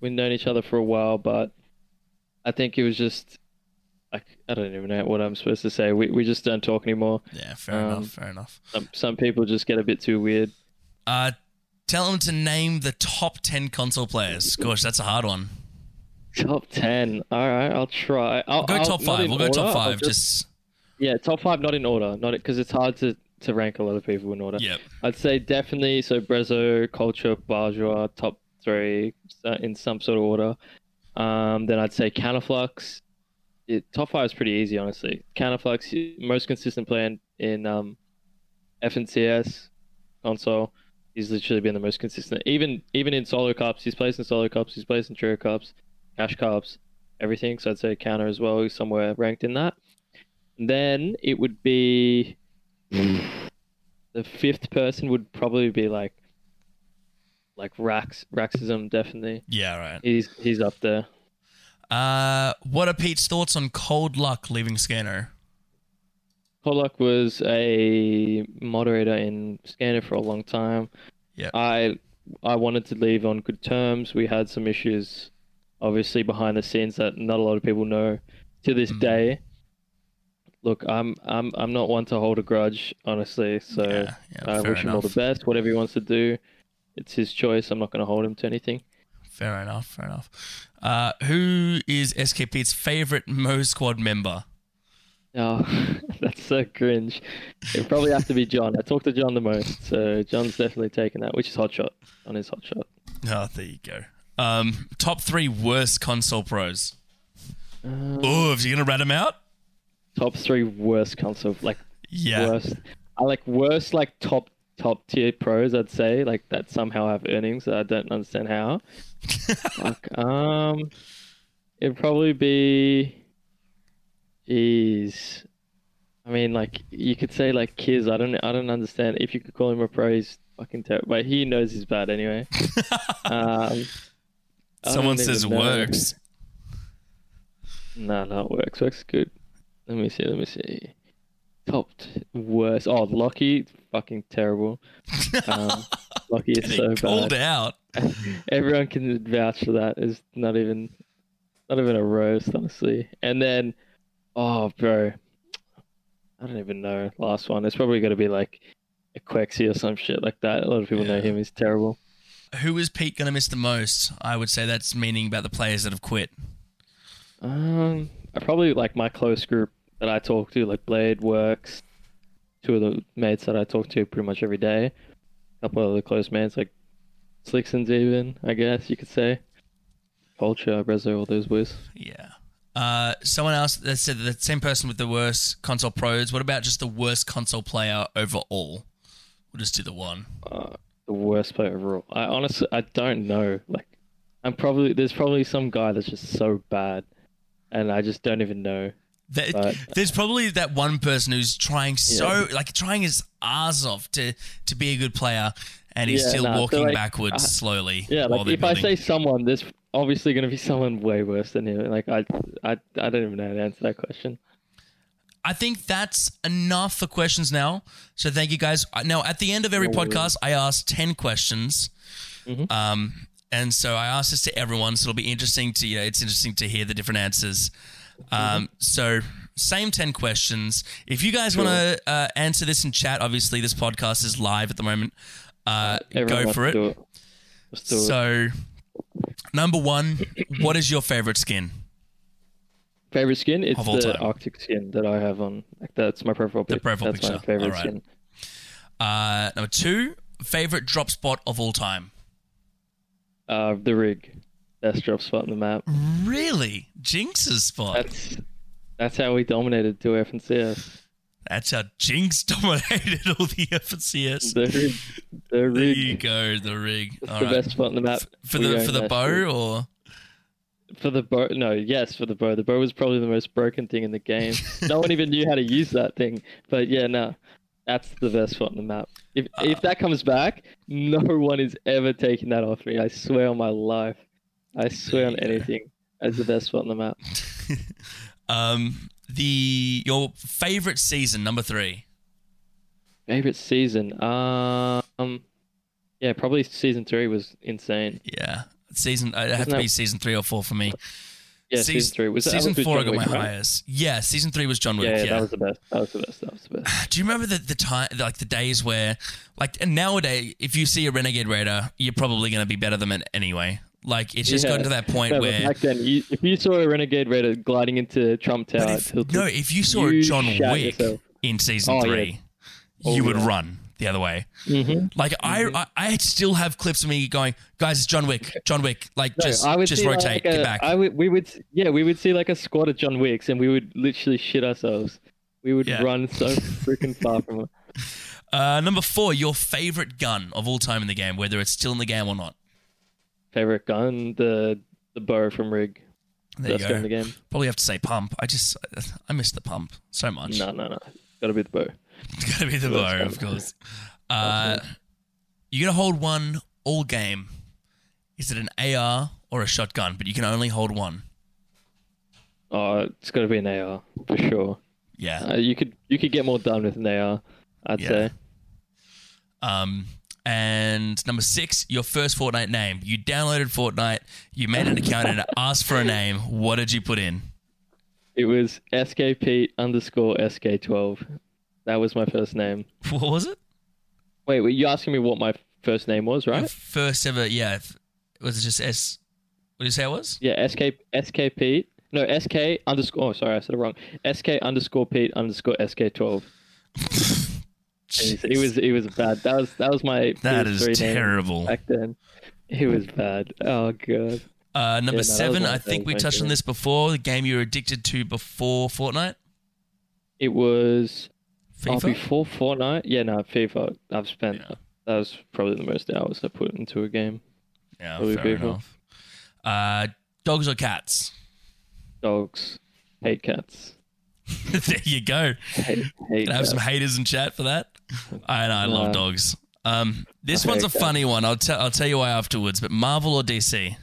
B: we've known each other for a while, but I think it was just like I don't even know what I'm supposed to say. We we just don't talk anymore.
A: Yeah, fair
B: Um,
A: enough. Fair enough.
B: Some some people just get a bit too weird.
A: Uh, tell him to name the top ten console players. Gosh, that's a hard one.
B: Top ten. All right, I'll try. I'll,
A: Go
B: I'll-
A: top five. We'll go top five. Just
B: yeah, top five, not in order, not because it's hard to to rank a lot of people in order.
A: yep.
B: I'd say definitely so Brezo, Culture, Bourgeois, top three uh, in some sort of order. Um, then I'd say Counterflux. It, top five is pretty easy, honestly. Counterflux, most consistent player in, in um, FNCS console. He's literally been the most consistent. Even even in solo cups, he's placed in solo cups, he's placed in trio cups, cash cups, everything. So I'd say counter as well. He's somewhere ranked in that. Then it would be the fifth person would probably be like like Rax Raxism definitely.
A: Yeah, right.
B: He's he's up there.
A: Uh, what are Pete's thoughts on Cold Luck leaving Skano?
B: Pollock was a moderator in Skano for a long time.
A: Yep.
B: I I wanted to leave on good terms. We had some issues, obviously behind the scenes that not a lot of people know to this
A: Mhm.
B: day. look, I'm I'm I'm not one to hold a grudge, honestly. So
A: Yeah, yeah,
B: I wish him all the best. Whatever he wants to do, it's his choice. I'm not going to hold him to anything.
A: Fair enough. Fair enough. Uh, who is SKP's favorite Mo Squad member?
B: Oh, that's so cringe. It'd probably have to be John. I talk to John the most, so John's definitely taking that, which is hot shot. On his hot shot.
A: Oh, there you go. Um, top three worst console pros.
B: Uh,
A: Oh, if you're gonna rat them out,
B: top three worst console, like
A: yeah.
B: worst. I like worst, like top top tier pros. I'd say like that somehow have earnings. I don't understand how. Fuck. Um, it'd probably be. Is, I mean, like you could say like Kiz. I don't. I don't understand. If you could call him a pro, he's fucking terrible. But he knows he's bad anyway. Um,
A: Someone says works.
B: No, no, it works. Works good. Let me see. Let me see. Top worst. Oh, Lockie, fucking terrible. Um, Lockie is so
A: Getting called
B: bad.
A: out.
B: Everyone can vouch for that. It's not even, not even a roast, honestly. And then, oh, bro, I don't even know. Last one. It's probably going to be like a Quexy or some shit like that. A lot of people know him. He's terrible.
A: Who is Pete gonna miss the most? I would say that's meaning about the players that have quit.
B: Um, I probably like my close group that I talk to, like Blade Works, two of the mates that I talk to pretty much every day. A couple of the close mates, like Slickson's even, I guess you could say. Culture, Rezo, all those boys.
A: Yeah. Uh, someone else that said that the same person with the worst console pros. What about just the worst console player overall? We'll just do the one.
B: Uh, the worst player overall. I honestly, I don't know. Like, I'm probably there's probably some guy that's just so bad, and I just don't even know.
A: There-
B: But-
A: there's probably that one person who's trying so like trying his ass off to to be a good player, and he's
B: Yeah,
A: still
B: nah, so,
A: walking
B: like,
A: backwards
B: I-
A: slowly.
B: Yeah, like if I say someone, there's obviously going to be someone way worse than him. Like I, I, I don't even know how to answer that question.
A: I think that's enough for questions now. So thank you guys. Uh, Now at the end of every
B: worries.
A: podcast, I ask ten questions,
B: Mhm.
A: um, and so I ask this to everyone. So it'll be interesting to you know, it's interesting to hear the different answers. Um, so same ten questions. If you guys
B: Sure.
A: want to uh, answer this in chat, obviously this podcast is live at the moment. Uh, go
B: wants
A: for it.
B: it. Do it.
A: So number one, what is your favorite skin?
B: Favorite skin? It's the
A: time.
B: Arctic skin that I have on. That's my profile
A: The
B: pic.
A: profile
B: that's my favorite
A: Alright.
B: skin.
A: Uh, number two, favorite drop spot of all time.
B: Uh, the rig, best drop spot on the map.
A: Really? Jinx's spot.
B: That's that's how we dominated 2F and CS.
A: That's how Jinx dominated all the FCS.
B: The rig, the
A: There you go, the rig.
B: It's
A: All
B: the
A: right.
B: best spot on the map.
A: For
B: We
A: the for the bow or
B: For the bow, no, yes, for the bow. The bow was probably the most broken thing in the game. no one even knew how to use that thing. But yeah, no, that's the best spot on the map. If
A: Uh,
B: if that comes back, no one is ever taking that off me. I swear on my life. I swear on anything. That's the best spot on the map.
A: um the your favorite season number three.
B: Favorite season? Um, yeah, probably season three was insane.
A: Yeah, season. uh, It had to be season three or four for me.
B: Yeah,
A: Seas-
B: season three was that
A: season four. I got my highest. Yeah, season three was John Wick.
B: Yeah,
A: Yeah,
B: yeah, that was the best. That was the best. That was the best.
A: Do you remember the, the time, like the days where, like, and nowadays, if you see a Renegade Raider, you're probably going to be better than it anyway. Like, it's just
B: Yeah.
A: gotten to that point
B: No,
A: where.
B: back then, you, if you saw a Renegade Raider gliding into Trump Tower,
A: if, no, if you saw
B: you
A: John Wick
B: yourself.
A: in season
B: Oh, yeah.
A: three,
B: Oh,
A: you would
B: yeah.
A: run the other way.
B: Mhm.
A: Like
B: Mm-hmm.
A: I, I, I still have clips of me going, guys, it's John Wick, John Wick. Like
B: No,
A: just,
B: I would
A: just rotate,
B: like
A: get back.
B: I would, we would, yeah, we would see like a squad of John Wicks, and we would literally shit ourselves. We would
A: Yeah.
B: run so freaking far from it.
A: uh, number four, your favorite gun of all time in the game, whether it's still in the game or not.
B: Favorite gun, the the bow from Rig.
A: There
B: Best gun in the game.
A: Probably have to say pump. I just, I miss the pump so much.
B: No, no, no. Gotta be the bow.
A: It's gotta be the bow, of course. Uh, you gotta hold one all game. Is it an AR or a shotgun? But you can only hold one.
B: Oh, it's gotta be an AR for sure.
A: Yeah.
B: Uh, you could you could get more done with an AR. I'd
A: Yeah.
B: say.
A: Um, and number six, your first Fortnite name. You downloaded Fortnite, you made an account, and asked for a name. What did you put in?
B: It was SKP underscore SK12. That was my first name.
A: What was it?
B: Wait, were you asking me what my first name was,
A: Your
B: right?
A: first ever, yeah. Was it just S? What did you say it was?
B: Yeah, SK SK Pete. No, SK underscore. Oh, sorry, I said it wrong. SK underscore Pete underscore SK12. It was it was bad. That was that was my
A: That
B: PS3
A: is terrible.
B: back then. It was bad. Oh god.
A: Uh, number
B: was
A: seven, I think we touched on this before. The game you were addicted to before Fortnite,
B: It was oh,
A: FIFA.
B: before Fortnite. Yeah, no, FIFA. I've spent
A: Yeah.
B: that was probably the most hours I put into a game.
A: yeah,
B: probably
A: fair
B: FIFA.
A: enough. Uh, dogs or cats?
B: Dogs. Hate cats.
A: there you go.
B: Hate, hate
A: Can I have some haters in chat for that? I know, I love dogs. Um, this
B: I
A: one's a
B: cats.
A: funny one. I'll tell I'll tell you why afterwards. But Marvel or DC?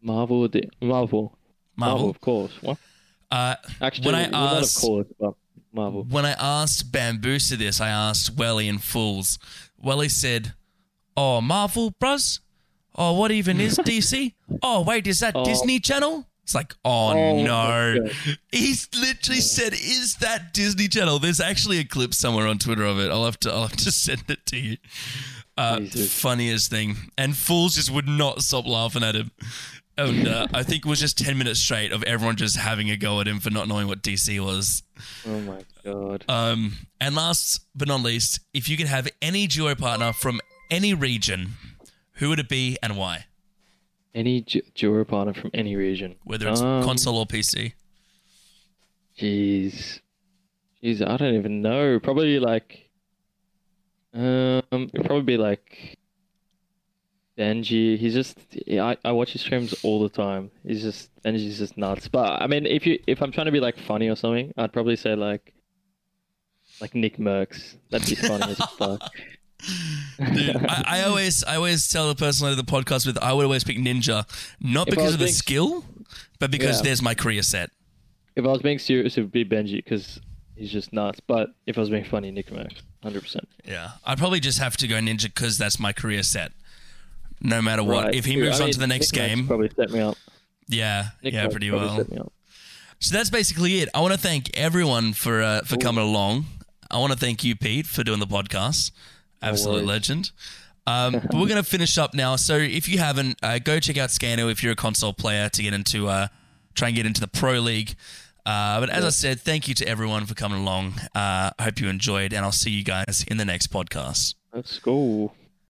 B: Marvel. or D- Marvel.
A: Marvel.
B: of course. What?
A: Uh,
B: Actually,
A: When I
B: well, not of
A: asked-
B: course, but Marvel.
A: when I asked Bambusa this, I asked Welly and Fools. Welly said, "Oh, Marvel, brus. Oh, what even is DC? Oh, wait, is that
B: Oh.
A: Disney Channel?" It's like, oh,
B: Oh,
A: no. He's literally said, "Is that Disney Channel?" There's actually a clip somewhere on Twitter of it. I'll have to, I'll have to send it to you. Uh, funniest thing, and fools just would not stop laughing at him. And uh, I think it was just ten minutes straight of everyone just having a go at him for not knowing what DC was.
B: Oh my god.
A: Um, and last but not least, if you could have any duo partner from any region, who would it be and why?
B: Any ju- duo partner from any region.
A: Whether it's
B: Um,
A: console or PC.
B: Jeez. Jeez, I don't even know. Probably like um it'd probably be like Benji. He's just I, I watch his streams all the time. He's just Benji's just nuts. But I mean if you if I'm trying to be like funny or something, I'd probably say like like Nick Mercs. That'd be funny as fuck.
A: Dude, I, I always, I always tell the person I do the podcast with, I would always pick Ninja, not
B: If
A: because of the
B: being-
A: skill, but because
B: Yeah.
A: there's my career set.
B: If I was being serious, it would be Benji because he's just nuts. But if I was being funny, Nick Mercs, hundred percent.
A: Yeah, I'd probably just have to go Ninja because that's my career set. No matter what,
B: Right.
A: if he moves
B: I
A: on
B: mean,
A: to the next
B: Nick
A: game,
B: probably set me up.
A: yeah,
B: Nick
A: yeah, pretty well.
B: set me up.
A: So that's basically it. I want to thank everyone for uh, for coming along. I want to thank you, Pete, for doing the podcast. Absolute legend. Um, but we're going to finish up now. So if you haven't, uh, go check out Skano if you're a console player to get into uh, try and get into the pro league. Uh, but as I said, thank you to everyone for coming along. Uh, I hope you enjoyed, and I'll see you guys in the next podcast.
B: Let's go.